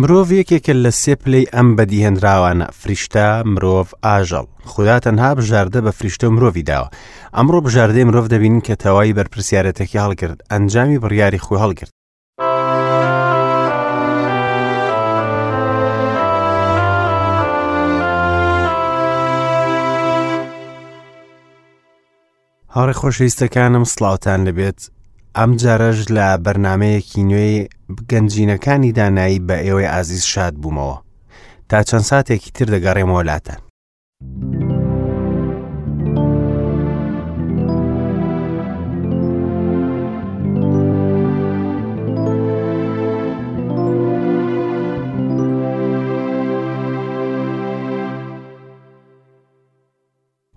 مرۆڤ یەکێکە لە سێ پلەی ئەم بەدیهێنراوانە فریشتە مرۆڤ ئاژەڵ خدا تەنها بژاردە بە فریشتە و مرۆڤی داوە ئەمڕۆ بژاردەی مرۆڤ دەبین کە تەواوی بەرپرسیارەتەکی هەڵگرت ئەنجامی بڕیاری خۆ هەڵگرت هاوڕێ خۆشەویستەکانم سڵاوتان لەبێت ئەم جارەش لە بەرنمەیەکی نوێی گەنجینەکانی دانایی بە ئێوەی ئازیز شاد بوومەوە تا چەند ساتێکی تر دەگەڕێمەوە لاتان.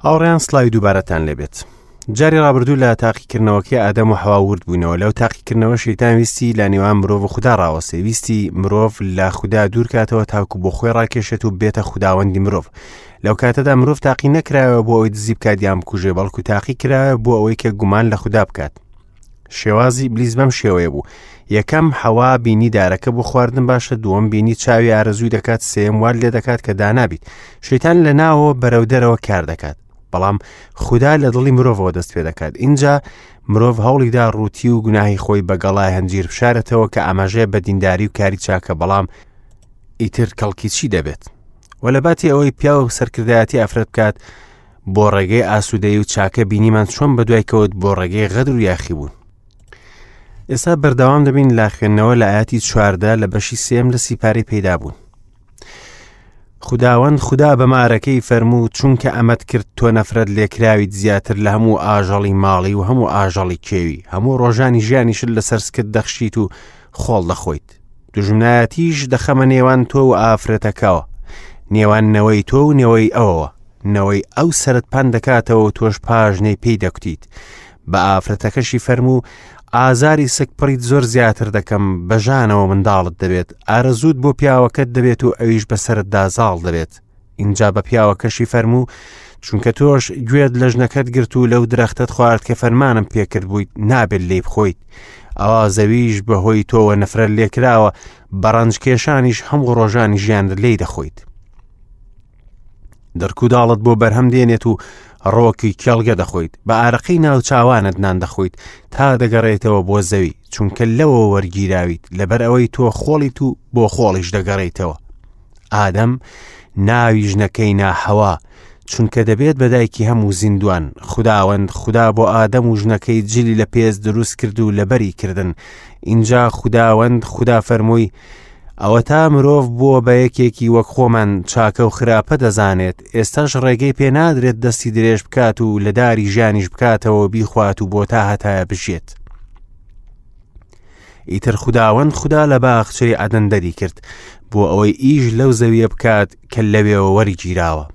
هاوڕێیان سڵاوی دووبارەتان لێبێت جاری ڕابردوو لە تاقیکردنەوەکەی ئادەم و حەوا ورد بووینەوە لەو تاقیکردنەوە شەیتان ویستی لە نێوان مرۆڤ و خوددا ڕاوەسێ ویستی مرۆڤ لە خوددا دوورکاتەوە تاکو بۆ خۆی ڕاکێشێت و بێتە خودداوەندی مرۆڤ لەو کاتەدا مرۆڤ تاقی نەکراوە بۆ ئەوەی دزی بکات یان بکوژێ بەڵکو تاقی کراوە بۆ ئەوەی کە گومان لە خوددا بکات شێوازی ئیبلیس بەم شێوەیە بوو یەکەم حەوا بینی دارەکە بۆ خواردن باشە دووەم بینی چاوی ئارەزووی دەکات سێم وال لێ دەکات کە دانابیت شەیتان لە ناوە بەرەو دەرەوە کار دەکات بەڵام خوددا لە دڵی مرۆڤەوە دەست پێ دەکات اینجا مرۆڤ هەوڵیدا ڕووتی و گوناهی خۆی بە گەڵای هەنجیر بشارەتەوە کە ئاماژەیە بە دینداری و کاری چاکە بەڵام ئیتر کەڵکی چی دەبێت وە لە باتی ئەوەی پیا و سەرکردایەتی ئافرەت بکات بۆ ڕێگەی ئاسوودەی و چاکە بینیمان چۆن بەدوای کەوت بۆ ڕێگەی غەدر و یاخی بوون ئێستا بەردەوام دەبین لە خوێندنەوە لە ئاەتی چواردە لە بەشی سێم لە سیپارەی پەیدا بوون خداوەند خدا بە مارەکەی فەرموو چونکە ئەمەد کرد تۆ نەفرەت لێکراویت زیاتر لە هەموو ئاژەڵی ماڵی و هەموو ئاژەڵی کێوی هەموو ڕۆژانی ژیانیشت لەسەر سکت دەخشیت و خۆڵ دەخۆیت دوژمنایەتیش دەخەمە نێوان تۆ و ئافرەتەکەوە نێوان نەوەی تۆ و نەوەی ئەوەوە نەوەی ئەو سەرتپان دەکاتەوە تۆش پاژنەی پێی دەکوتیت بە ئافرەتەکەشی فەرموو ئازاری سکپڕیت زۆر زیاتر دەکەم بەژانەوە منداڵت دەبێت ئارەزوت بۆ پیاوەکەت دەبێت و ئەویش بەسەردا زاڵ دەبێت ئینجا بە پیاوەکەشی فەرموو چونکە تۆش گوێت لە ژنەکەت گرت و لەو درەختت خوارد کە فەرمانم پێکرد بوویت نابێت لێی بخۆیت ئەوا زەویش بەهۆی تۆوە نەفرەت لێکراوە بەڕەنج کێشانیش هەموو ڕۆژانی ژیان لێی دەخۆیت دەرکوداڵت بۆ بەرهەم دێنێت و ڕۆکی کێڵگە دەخۆیت بە ئارەقی ناوچوانت نان دەخۆیت تا دەگەڕێتەوە بۆ زەوی چونکە لەوە وەرگیراویت لەبەر ئەوەی تۆ خۆڵیت و بۆ خۆڵیش دەگەڕێیتەوە ئادەم ناوی ژنەکەی نا حەوا چونکە دەبێت بە دایکی هەموو زیندوان خداوەند خدا بۆ ئادەم و ژنەکەی جلی لە پێز دروست کرد و لەبەری کردن اینجا خداوەند خدا فەرمووی ئەوە تا مرۆڤ بووە بە یەکێکی وەک خۆمان چاکە و خراپە دەزانێت ئێستاش ڕێگەی پێ نادرێت دەستی درێژ بکات و لە داری ژیانیش بکاتەوە بیخوات و بۆ تا هەتایە بژێت. ئیتر خداوەند خدا لە باخچەی عەدن دەری کرد بۆ ئەوەی ئیش لەو زەویە بکات کە لەوێەوە وەرگیراوە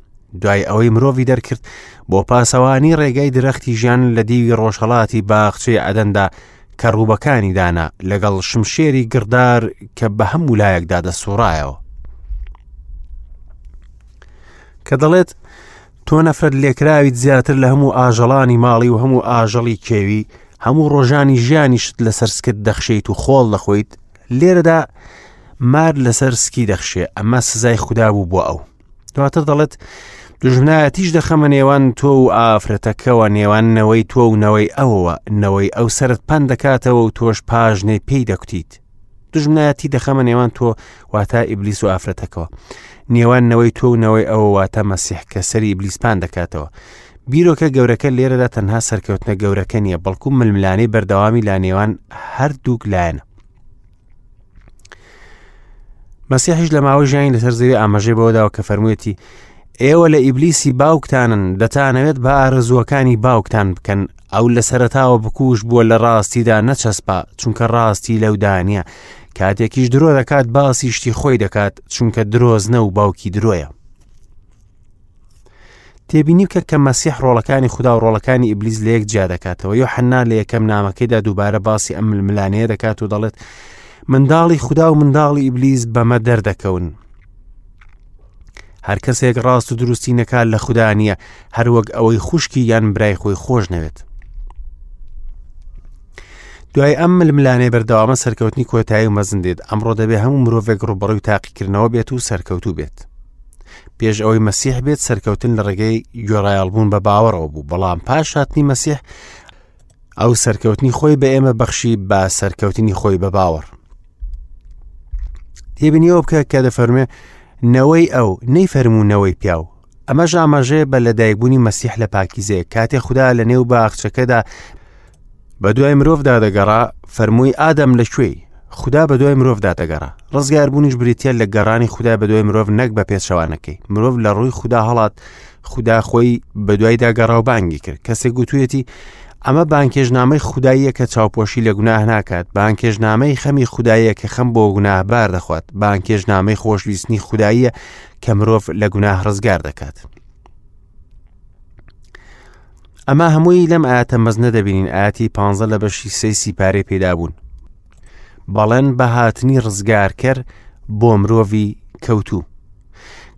دوای ئەوەی مرۆڤی دەرکرد بۆ پاسەوانی ڕێگای درەختی ژیان لە دیوی ڕۆژهڵاتی باخچەی عەدەندا کە ڕووبەکانی دانا لەگەڵ شمشێری گڕدار کە بە هەموو لایەکدا دەسوڕایەوە کە دەڵێت تۆ نەفرەت لێکراویت زیاتر لە هەموو ئاژەڵانی ماڵی و هەموو ئاژەڵی کێوی هەموو ڕۆژانی ژیانیشت لەسەر سکت دەخشیت و خۆڵ دەخۆیت لێرەدا مار لەسەر سکی دەخشێ ئەمە سزای خوددا بوو بۆ ئەو دواتر دەڵێت دژمنایەتیش دەخەمە نێوان تۆ و ئافرەتەکەەوە نێوان نەوەی تۆ و نەوەی ئەوەوە نەوەی ئەو سرت پەن دەکاتەوە و تۆش پاژنەی پێی دەکوتیت دژمنایەتی دەخەمە نێوان تۆ واتە ئیبلیس و ئافرەتەکەەوە نێوان نەوەی تۆ و نەوەی ئەوە واتە مەسیح کە سەری ئیبلیسپان دەکاتەوە بیرۆکە گەورەکە لێرەدا تەنها سەرکەوتنە گەورەکە نییە بەڵکو ململانەی بەردەوامی لا نێوان هەردووک لایەنە مەسیحش لە ماوەی ژیانی لەسەر زەوی ئاماژەی بەوەداوە کە فەرموویەتی ئێوە لە ئیبلیسی باوکتانن دەتانەوێت بە ئارەزووەکانی باوکتان بکەن ئەو لە سەرتاوە بکوش بووە لە ڕاستیدا نەچەسپا چونکە ڕاستی لەودانە کاتێکیش درۆ دەکات باسی شتی خۆی دەکات چونکە درۆزنە و باوکی درۆیە تێبینی بکە کە مەسیح ڕۆڵەکانی خوددا و ڕۆڵەکانی ئیبلیز لە یەک جیا دەکاتەوە یو حەننا لە یەکەم نامەکەیدا دووبارە باسی ئەم ململانەیە دەکات و دەڵێت منداڵی خوددا و منداڵی ئیبلیز بەمە دەردەکەون هەر کەسێک ڕاست و دروستی نەکات لە خوددا نییە هەروەک ئەوەی خوشکی یان برای خۆی خۆش نەوێت دوای ئەم ململانێ بەردەوامە سەرکەوتنی کۆتایی و مەزن دێت ئەمڕۆ دەبێ هەموو مرۆڤێک ڕوبڕوی تاقیکردنەوە بێت و سەرکەوتوو بێت پێش ئەوەی مەسیح بێت سەرکەوتن لە ڕێگەی گوێڕایەڵبوون بە باوەڕەوە بوو بەڵام پاش هاتنی مەسیح ئەو سەرکەوتنی خۆی بە ئێمە بەخشی بە سەرکەوتنی خۆی بە باوەڕ تێبینیەوە بکە کە دەفەرمێ نەوەی ئەو نەی فەرمونەوەی پیاو ئەمە ژاماژێ بە لەدایکبوونی مەسیح لە پاکیزێ کاتێ خوددا لە نێو باخچەکەدا بە دوای مرۆڤدا دەگەڕا فەرمووی ئادەم لە کوێی خدا بە دوای مرۆڤدا دەگەڕا ڕزگاربوونیش بریتە لە گەڕانی خدا بە دوای مرۆڤ نەک بە پێچەوانەکەی مرۆڤ لە ڕووی خدا هەڵات خودا خۆی بەدوایدا گەڕاو بانگی کرد کەسێک گوتوێتی ئەمە بانکێژنامەی خودداییە کە چاوپۆشی لە گوناه ناکات بانکێژنامەی خەمی خوددایە کە خەم بۆ گوناه بار دەخوات بانکێژنامەی خۆشویستنی خودداییە کە مرۆڤ لە گوناه ڕزگار دەکات. ئەمە هەمووی لەم ئاتە مەزنە دەبینین ئاتی پ لە بەشی سەی سیپارەی پێدا بوون بەڵێن بە هاتنی ڕزگارکەر بۆ مرۆڤی کەوتوو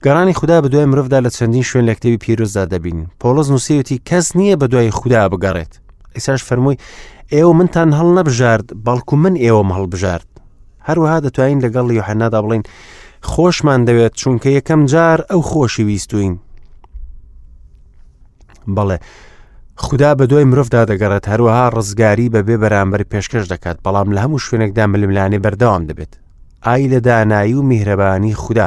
گەڕانی خوددا بە دوای مرۆڤدا لە چەندین شوێن لە کتێبی پیرۆزدا دەبین پۆڵس نووسیوتی کەس نییە بە دوای خوددا بگەڕێت ئیساش فەرمووی ئێوە منتان هەڵ نەبژارد بەڵکو من ئێوەم هەڵبژارد هەروەها دەتوانین لەگەڵ یوحەنادا بڵین خۆشمان دەوێت چونکە یەکەم جار ئەو خۆشی ویستوین بەڵێ خدا بە دوای مرۆڤدا دەگەڕێت هەروەها ڕزگاری بە بێ بەرامبەر پێشکەش دەکات بەڵام لە هەموو شوێنێکدا ململانێ بەردەوام دەبێت ئای لە دانایی و میهرەبانی خوددا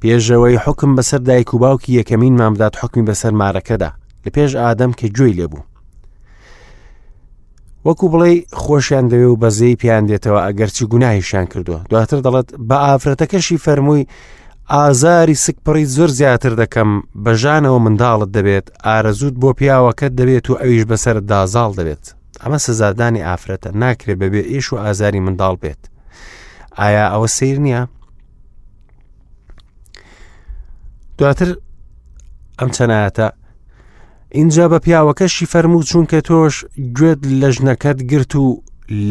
پێشەوەی حکم بەسەر دایک و باوکی یەکەمین مامداد حکمی بەسەر مارەکەدا لە پێش ئادەم کە گوێی لێبوو وەکو بڵێ خۆشیان دەوێ و بەزەی پێیان دێتەوە ئەگەرچی گوناهیشان کردووە دواتر دەڵێت بە ئافرەتەکەشی فەرمووی ئازاری سکپڕی زۆر زیاتر دەکەم بە ژانەوە منداڵت دەبێت ئارەزوت بۆ پیاوەکە دەبێت و ئەویش بەسەر دازاڵ دەبێت ئەمە سزادانی ئافرەتە ناکرێت بەبێ ئێش و ئازاری منداڵ بێت ئایا ئەوە سیر نییە؟ دواتر ئەم چەنایەتە ئینجا بە پیاوەکەشی فەرموو چونکە تۆش گوێت لە ژنەکەت گرت و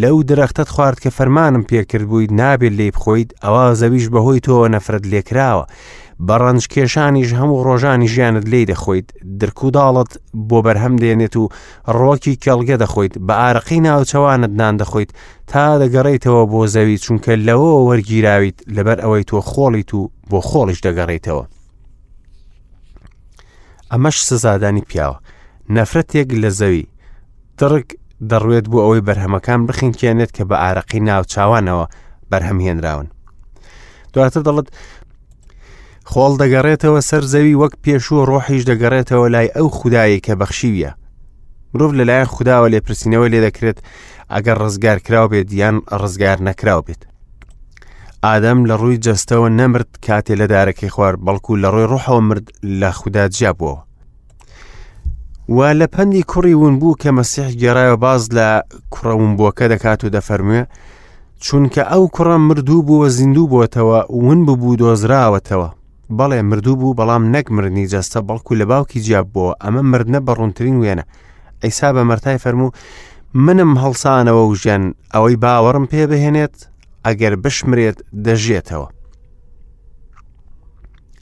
لەو درەختەت خوارد کە فەرمانم پێکرد بوویت نابێت لێی بخۆیت ئەوا زەویش بەهۆی تۆ نەفرەت لێکراوە بە ڕەنج کێشانیش هەموو ڕۆژانی ژیانت لی دەخۆیت درک و داڵت بۆ بەرهەم دێنێت و ڕۆکی کێڵگە دەخۆیت بە ئارەقی ناوچەوانت نان دەخۆیت تا دەگەڕیتەوە بۆ زەوی چونکە لەوە وەرگیراویت لەبەر ئەوەی تۆ خۆڵیت و بۆ خۆڵیش دەگەڕیتەوە. ئەمەش سزادانی پیاوە نەفرەتێک لە زەوی دڕک دەڕوێت بۆ ئەوەی بەرهەمەکان بخینکێنێت کە بە ئارەقی ناوچوانەوە بەرهەم هێنراون دواتر دەڵت خۆڵ دەگەڕێتەوە سەر زەوی وەک پێشوو ڕۆحیش دەگەڕێتەوە لای ئەو خودایی کە بەخشیویە مرۆڤ لەلایەن خداوە لێپرسینەوە لێ دەکرێت ئەگەر ڕزگار کراو بێت یان ڕزگار نەکراو بێت ئادەم لە ڕووی جەستەوە نەمرد کاتێ لە دارەکەی خوارد بەڵکو لە ڕۆی ڕحەوە مرد لە خوددا جیابەوە و لە پەندی کوڕی ون بوو کە مەسیح گێڕایەوە باز لە کوڕەون بووەکە دەکات و دەفەرموێ چونکە ئەو کوڕە مردوو بووە زیندوو بۆتەوە ون ببوو دۆزراوەتەوە بەڵێ مردوو بوو بەڵام نەک مردنی جەستە بەڵکو لە باوکی جیاببووە ئەمە مردە بە ڕوونترین وێنە ئەیسا بە مەرتای فەرموو منم هەڵسانەوە و ژەن ئەوەی باوەڕم پێ بهێنێت ئەگەر بشمرێت دەژێتەوە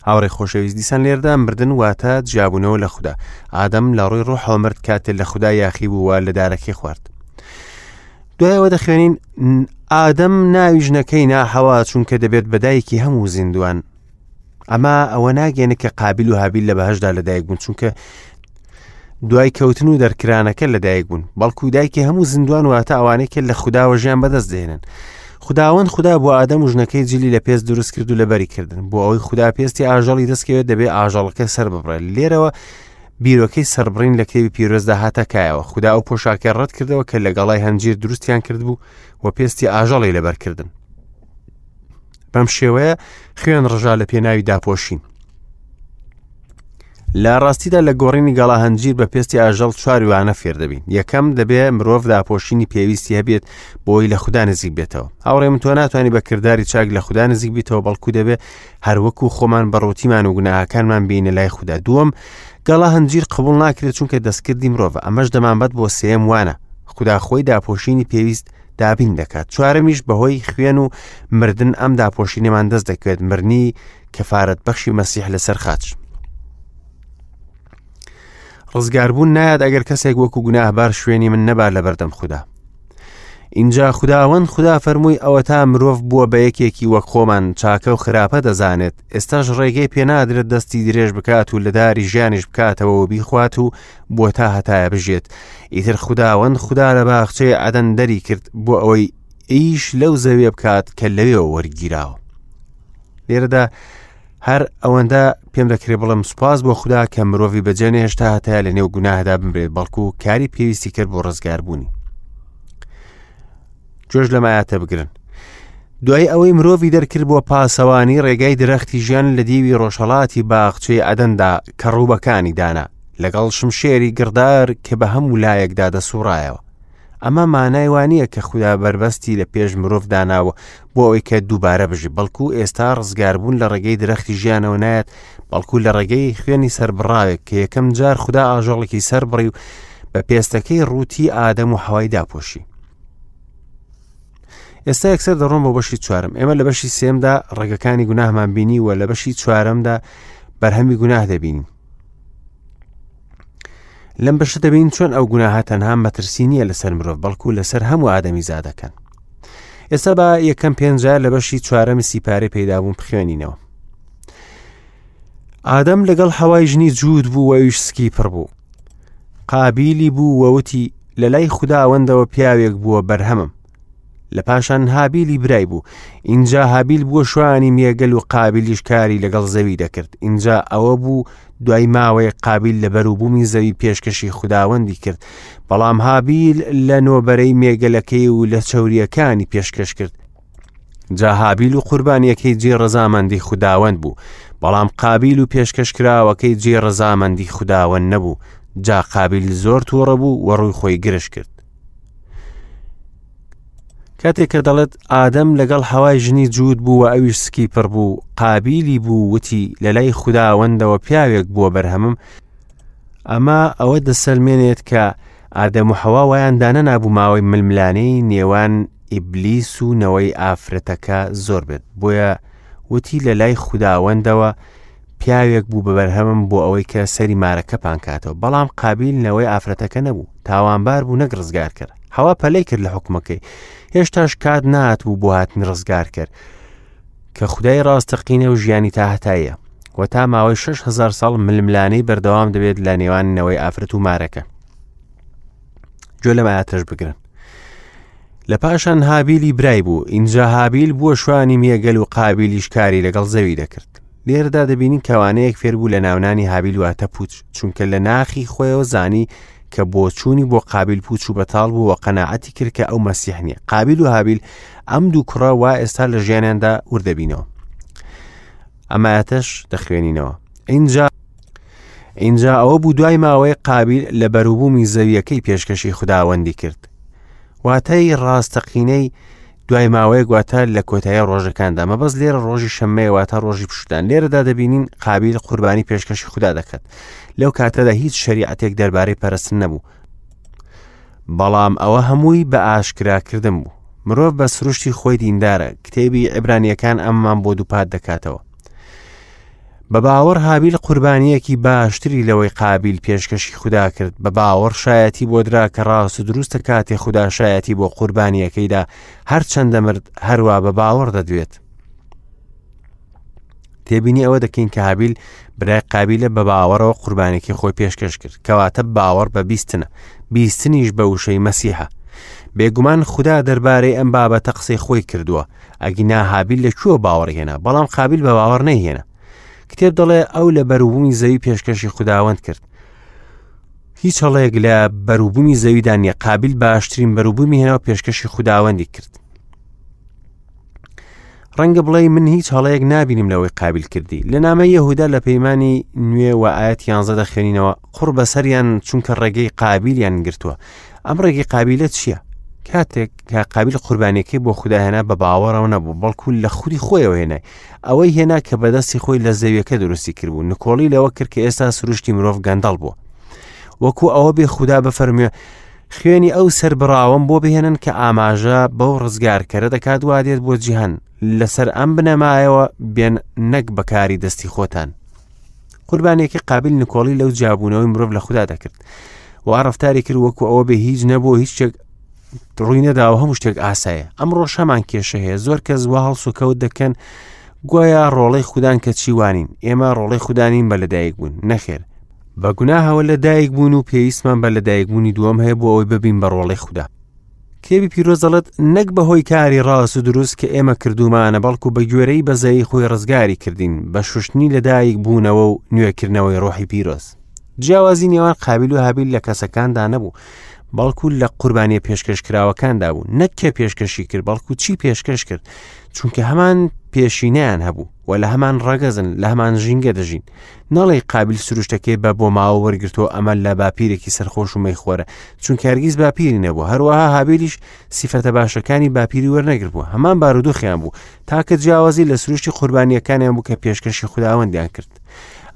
هاوڕێ خۆشەویست دیسان لێردا مردن واتە جیابوونەوە لە خوددا ئادەم لە ڕووی ڕۆحەوە مرد کاتێ لە خوددا یاخی بووە لە دارەکەی خوارد دوایەوە دەخوێنین ئادەم ناوی ژنەکەی ناحەوا چونکە دەبێت بەدایکی هەموو زیندوان ئەما ئەوە ناگەێنە کە قابل و هابیل لە بەهشدا لەدایک بوون چونکە دوای کەوتن و دەرکرانەکە لەدایک بوون بەڵکو دایکی هەموو زیندوان واتە ئەوانەی کە لە خودداوە ژیان بەدەست دێنن خداوەند خدا بۆ ئادەم و ژنەکەی جلی لە پێست دروست کرد و لەبەری کردن بۆ ئەوەی خدا پێستی ئاژەڵی دەستکەوێت دەبێ ئاژەڵەکە سەر ببڕێت لێرەوە بیرۆکەی سەربڕین لە کتێبی پیرۆزدا هاتە کایەوە خدا ئەو پۆشاکە ڕەت کردەوە کە لە گەڵای هەنجیر دروستیان کردبوو و پێستی ئاژەڵی لەبەرکردن بەم شێوەیە خوێن ڕژا لە پێناوی داپۆشین لە ڕاستیدا لە گۆڕینی گەڵا هەنجیر بە پێستی ئاژەڵ چواروانە فێر دەبین یەکەم دەبێ مرۆڤ داپۆشینی پێویستی هەبێت بۆی لە خوددا نزیک بێتەوە هاوڕێ من تۆ ناتوانانی بە کردداری چاک لە خوددا نزیک بیتەوە بەڵکو دەبێ هەر وەکو خۆمان بەڕوتیمان و گوناهەکانمان بینە لای خوددا دووەم گەڵا هەنجیر قبول ناکرێت چونکە دەستکردی مرۆڤ ئەمەش دەمانبەت بۆ سێم وانە خدا خۆی داپۆشینی پێویست دابین دەکات چوارەمیش بەهۆی خوێن و مردن ئەم داپۆشینەمان دەست دەکوێت مرنی کەفاەت بەخشی مەسیح لەسەر خاچ ڕزگاربوون نایەت ئەگەر کەسێک وەکو گوناهبار شوێنی من نەبار لە بەردەم خوددا ئینجا خداوەند خدا فەرمووی ئەوەتا مرۆڤ بووە بە یەکێکی وەک خۆمان چاکە و خراپە دەزانێت ئێستاش ڕێگەی پێنادرێت دەستی درێژ بکات و لە داری ژیانیش بکاتەوە و بیخوات و بۆ تا هەتایە بژێت ئیتر خداوەند خدا لە باخچەی عەدەن دەری کرد بۆ ئەوەی ئیش لەو زەوێ بکات کە لەوێ وەرگیراوە لێرەدا هەر ئەوەندە پێم دەکرێ بڵم سوپاس بۆ خوددا کە مرۆڤی بەجێ نێشتا هەتایا لە نێو گوناهدا بمرێت بەڵکو و کاری پێویستی کرد بۆ ڕزگاربوونی جۆش لەمایاتە بگرن دوای ئەوەی مرۆڤی دەرکرد بۆ پاسەوانی ڕێگای درەختی ژیان لە دیوی ڕۆژهڵاتی باخچەی ئەدەندا کە ڕووبەکانی دانا لەگەڵ شمشێری گڕدار کە بە هەموو لایەکدا دەسوڕایەوە ئەمە مانای وانە کە خوددا بەربەستی لە پێش مرۆڤ داناوە بۆ ئەوەی کە دووبارە بژی بەڵکو ئێستا ڕزگاربوون لە ڕێگەی درەختی ژیانەوە نایەت بەڵکو لە ڕێگەی خوێنی سربڕاوێک کە یەکەم جار خوددا ئاژەڵێکی سربڕی و بە پێستەکەی ڕووتی ئادەم و حەوای داپۆشی ئێستا یەکسەر دەڕۆم بۆ بەشی چوارم ئێمە لە بەشی سێمدا ڕێگەکانی گوناهمان بینی و لە بەشی چوارمدا بەرهەمی گوناه دەبین لەم بەشە دەبین چۆن ئەو گوناهە تەنها مەترسی نییە لەسەر مرۆڤ بەڵکو لەسەر هەموو ئادەمی زادەکەن ئێستا بە یەکەم پێنجە لە بەشی چوارەمی سیپارەی پەیدابوون بخوێنینەوە ئادەم لەگەڵ حەوای ژنی جوود بوو وەویش سکی پڕ بوو قابیلی بوو وەوتی لە لای خودداوەندەوە پیاوێک بووە بەرهەمم لە پاشان هابیلی برای بوو اینجا هابیل بووە شوانی مێگەل و قابلیش کاری لەگەڵ زەوی دەکرد اینجا ئەوە بوو دوای ماوەی قابل لە بەروبوومی زەوی پێشکەشی خودداوەندی کرد بەڵام هابیل لە نۆبەرەی مێگەلەکەی و لە چوریەکانی پێشکەش کرد جا هابیل و قوربانیەکەی جێ ڕەزامەندی خودداوەند بوو بەڵام قابیل و پێشکەشکراوەکەی جێ ڕەزامەندی خودداوەند نەبوو جا قابل زۆر تووڕە بوو وەڕووی خۆی گرش کرد کاتێک کە دەڵێت ئادەم لەگەڵ هەوای ژنی جوود بوو و ئەویش سکی پڕ بوو قابیلی بوو وتی لە لای خودداوەندەوە پیاوێک بووە بەرهەمم ئەمە ئەوە دەسەلمێنێت کە ئادەم و حەوا وایان دانە نابوو ماوەی ململانەی نێوان ئیبلیس و نەوەی ئافرەتەکە زۆر بێت بۆیە وتی لە لای خودداوەندەوە پیاوێک بوو بە بەرهەمم بۆ ئەوەی کە سەری مارەکە پانکاتەوە بەڵام قابیل نەوەی ئافرەتەکە نەبوو تاوانبار بوو نەک ڕزگار کرد حەوا پەلەی کرد لە حکومەکەی هێشتاش کات نات بوو بۆ هاتنی ڕزگار کرد کە خدای ڕاستەقینە و ژیانی تا هەتایە و تا ماوەی 6هزار ساڵ ململانەی بەردەوام دەبێت لە نێوان نەوەی ئافرەت و مارەکە گوێ لەم ئاەتەش بگرن لە پاشان هابیلی برای بوو ئینجا هابیل بووە شوانی مێگەل و قابلیش کاری لەگەڵ زەوی دەکرد لێرەدا دەبینین کەوانەیەک فێربوو لە ناونانی هابیل واتە پوچ چونکە لە ناخی خۆیەوە زانی کە بۆچوونی بۆ قابل پوچ و بەتاڵ بوو و قەنەعەتی کرد کە ئەو مەسیح نییە قابل و هابیل ئەم دوو کوڕە وا ئێستا لە ژیانیاندا وردەبینەوە ئەمایەتەش دەخوێنینەوە اینجا اینجا ئەوە بوو دوای ماوەی قابل لە بەروبوومی زەویەکەی پێشکەشی خداوەندی کرد واتای ڕاستەقینەی دوای ماوەیەک واتە لە کۆتایی ڕۆژەکاندا مەبەست لێرە ڕۆژی شەممەیە واتە ڕۆژی پشتان لێرەدا دەبینین قابیل قوربانی پێشکەشی خوددا دەکات لەو کاتەدا هیچ شریعەتێک دەربارەی پەرستن نەبوو بەڵام ئەوە هەمووی بە ئاشکراکردن بوو مرۆڤ بە سروشتی خۆی دیندارە کتێبی عبرانیەکان ئەممان بۆ دووپات دەکاتەوە بە باوەڕ هابیل قوربانیەکی باشتری لەوەی قابیل پێشکەشی خودا کرد بە باوەڕ شایەتی بۆ درا کە ڕاست و دروستە کاتێ خودا شایەتی بۆ قوربانیەکەیدا هەر چەندە مرد هەروە بە باوەڕ دەدوێت تێبینی ئەوە دەکەین کە هابیل برای قابیلە بە باوەڕەوە قوربانێکی خۆی پێشکەش کرد کەواتە باوەڕ بە بیستنە بیستنیش بە وشەی مەسیحە بێگومان خوددا دەربارەی ئەم بابەتە قسەی خۆی کردووە ئەگینا هابیل لە کوێ باوەڕی هێنا بەڵام قابل بە باوەڕ نەیهێنا کتێب دەڵێ ئەو لە بەروبوومی زەوی پێشکەشی خداوەند کرد هیچ هەڵەیەک لە بەروبوومی زەویدا نیە قابل باشترین بەروبوومی هێنا و پێشکەشی خداوەندی کرد ڕەنگە بڵێ من هیچ هەڵەیەک نبینیم لەوەی قابل کردی لە نامە یهودا لە پەیمانانی نوێ و ئاەت یانزە دەخوێنینەوە قڕ بەسەریان چونکە ڕێگەی قابلیان گرتووە ئەم ڕێگەی قابلە چییە؟ کاتێک کە قابل قوربانەکەی بۆ خداهێنا بە باوەڕەوە نەبوو بەڵکو لە خوری خۆیەوە هێنای ئەوەی هێنا کە بەدەستی خۆی لە زەویەکە دروستی کردبوو نکۆڵی لەوە کرد کە ئێستا سروشتی مرۆڤ گەندەڵ بووە وەکو ئەوە بێ خوددا بفەرموێ خوێنی ئەو سربراوەم بۆ بهێنن کە ئاماژە بەو ڕزگارکەرە دەکات وادێت بۆ جیهان لەسەر ئەم بنەمایەوە بێن نەک بەکاری دەستی خۆتان قوربانێکی قابل نکۆڵی لەو جیابوونەوەی مرۆڤ لە خوددا دەکرد و ڕفتاری کرد وەکو ئەوە بێ هیچ نەبوو هیچ شتێک ڕووی نەداوە هەموو شتێک ئاسایە ئەم ڕۆژ هەمان کێشە هەیە زۆر کە زوە هەڵس و کەوت دەکەن گویا ڕۆڵەی خوددان کە چیوانین ئێمە ڕۆڵەی خوددانین بە لەدایک بوون نەخێر بە گوناهەوە لەدایک بوون و پێویستمان بە لەدایکبوونی دووەم هەیە بۆ ئەوەی ببین بە ڕۆڵی خوددا کتێبی پیرۆز دەڵێت نەک بە هۆی کاری ڕاست و دروست کە ئێمە کردومانە بەڵکو بە گوێرەی بەزەی خۆی ڕزگاری کردین بە شوشتنی لەدایک بوونەوە و نوێکردنەوەی ڕۆحی پیرۆز جیاوازی نێوان قابل و هابیل لە کەسەکاندا نەبوو بەڵکو لە قوربانیە پێشکەشکراوەکاندا بوو نەک کێ پێشکەشی کرد بەڵکو چی پێشکەش کرد چونکە هەمان پێشینیان هەبوو و لە هەمان ڕەگەزن لە هەمان ژینگە دەژین نەڵێی قابیل سروشتەکەی بە بۆ ماوە وەرگرتەوە ئەمە لە باپیرێکی سەرخۆش و مەیخۆرە چونکە هەرگیز باپیری نەبوو هەروەها هابیلیش سیفەتە باشەکانی باپیری وەرنەگربووە هەمان بارودۆخیان بوو تاکە جیاوازی لە سروشتی قوربانیەکانیان بوو کە پێشکەشی خداوەندیان کرد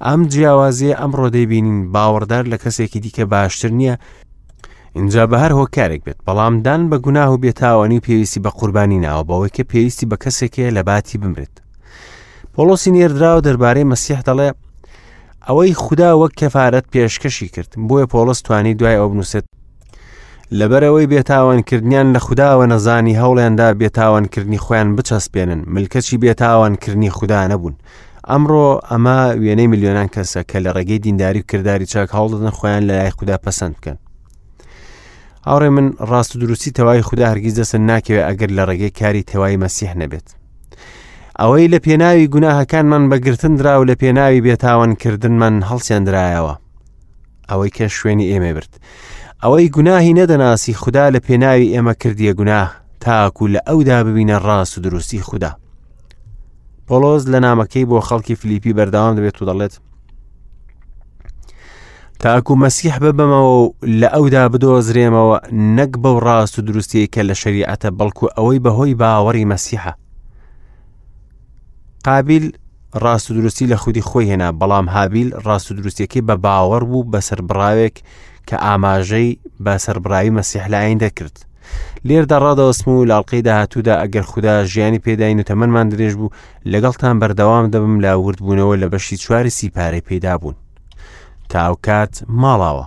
ئەم جیاوازیە ئەمڕۆ دەیبینین باوەڕدار لە کەسێکی دیکە باشتر نییە اینجا بە هەر هۆکارێک بێت بەڵام دان بە گوناه و بێتاوانی و پێویستی بە قوربانی ناوە بەوەی کە پێویستی بە کەسێکەیە لە باتی بمرێت پۆڵۆسی نێردراوە دەربارەی مەسیح دەڵێ ئەوەی خوددا وەک کەفاەت پێشکەشی کرد بۆیە پۆڵس توانی دوای ئەو بنووسێت لەبەرەوەی بێتاوانکردنیان لە خودداوە نەزانی هەوڵێندا بێتاوانکردنی خۆیان بچەسپێنن ملکەچی بێتاوانکردنی خوددا نەبوون ئەمڕۆ ئەمە وێنەی میلیۆنان کەسە کە لە ڕێگەی دینداری و کردداری چاک هەوڵدن خۆیان لە لای خوددا پەسەند بکەن ئاڕێ من ڕاست و دروستی تەواوی خوددا هەرگیز دەسە ناکەوێت ئەگەر لە ڕێگەی کاری تەواوی مەسیح نەبێت ئەوەی لە پێناوی گوناهەکانمان بەگرتن درا و لە پێناوی بێتاوانکردنمان هەڵسیان درایەوە ئەوەی کە شوێنی ئێمە برد ئەوەی گوناهی نەدەناسی خوددا لە پێناوی ئێمە کردیە گوناه تاکو لە ئەودا ببینە ڕاست و دروستی خوددا پۆلۆز لە نامەکەی بۆ خەڵکی فلیپی بەردەوام دەبێت و دەڵێت تاکو مەسیح ببەمەوە و لە ئەودا بدۆزرێمەوە نەک بەو ڕاست و دروستەیە کە لە شەریعەتە بەڵکو ئەوەی بەهۆی باوەڕی مەسیحە قابل ڕاست و دروستی لە خودی خۆی هێنا بەڵام هابیل ڕاست و دروستەکەی بە باوەڕ بوو بە سەربراوێک کە ئاماژەی بە سەربراوی مەسیح لایەن دەکرد لێردا ڕادەوەستم و لاڵقەی داهاتوودا ئەگەر خودا ژیانی پێداین و تەمەمان درێژ بوو لەگەڵتان بەردەوام دەبم لە وردبوونەوە لە بەشی چواری سیپارەی پێدابوون تاوکات ماڵاوە.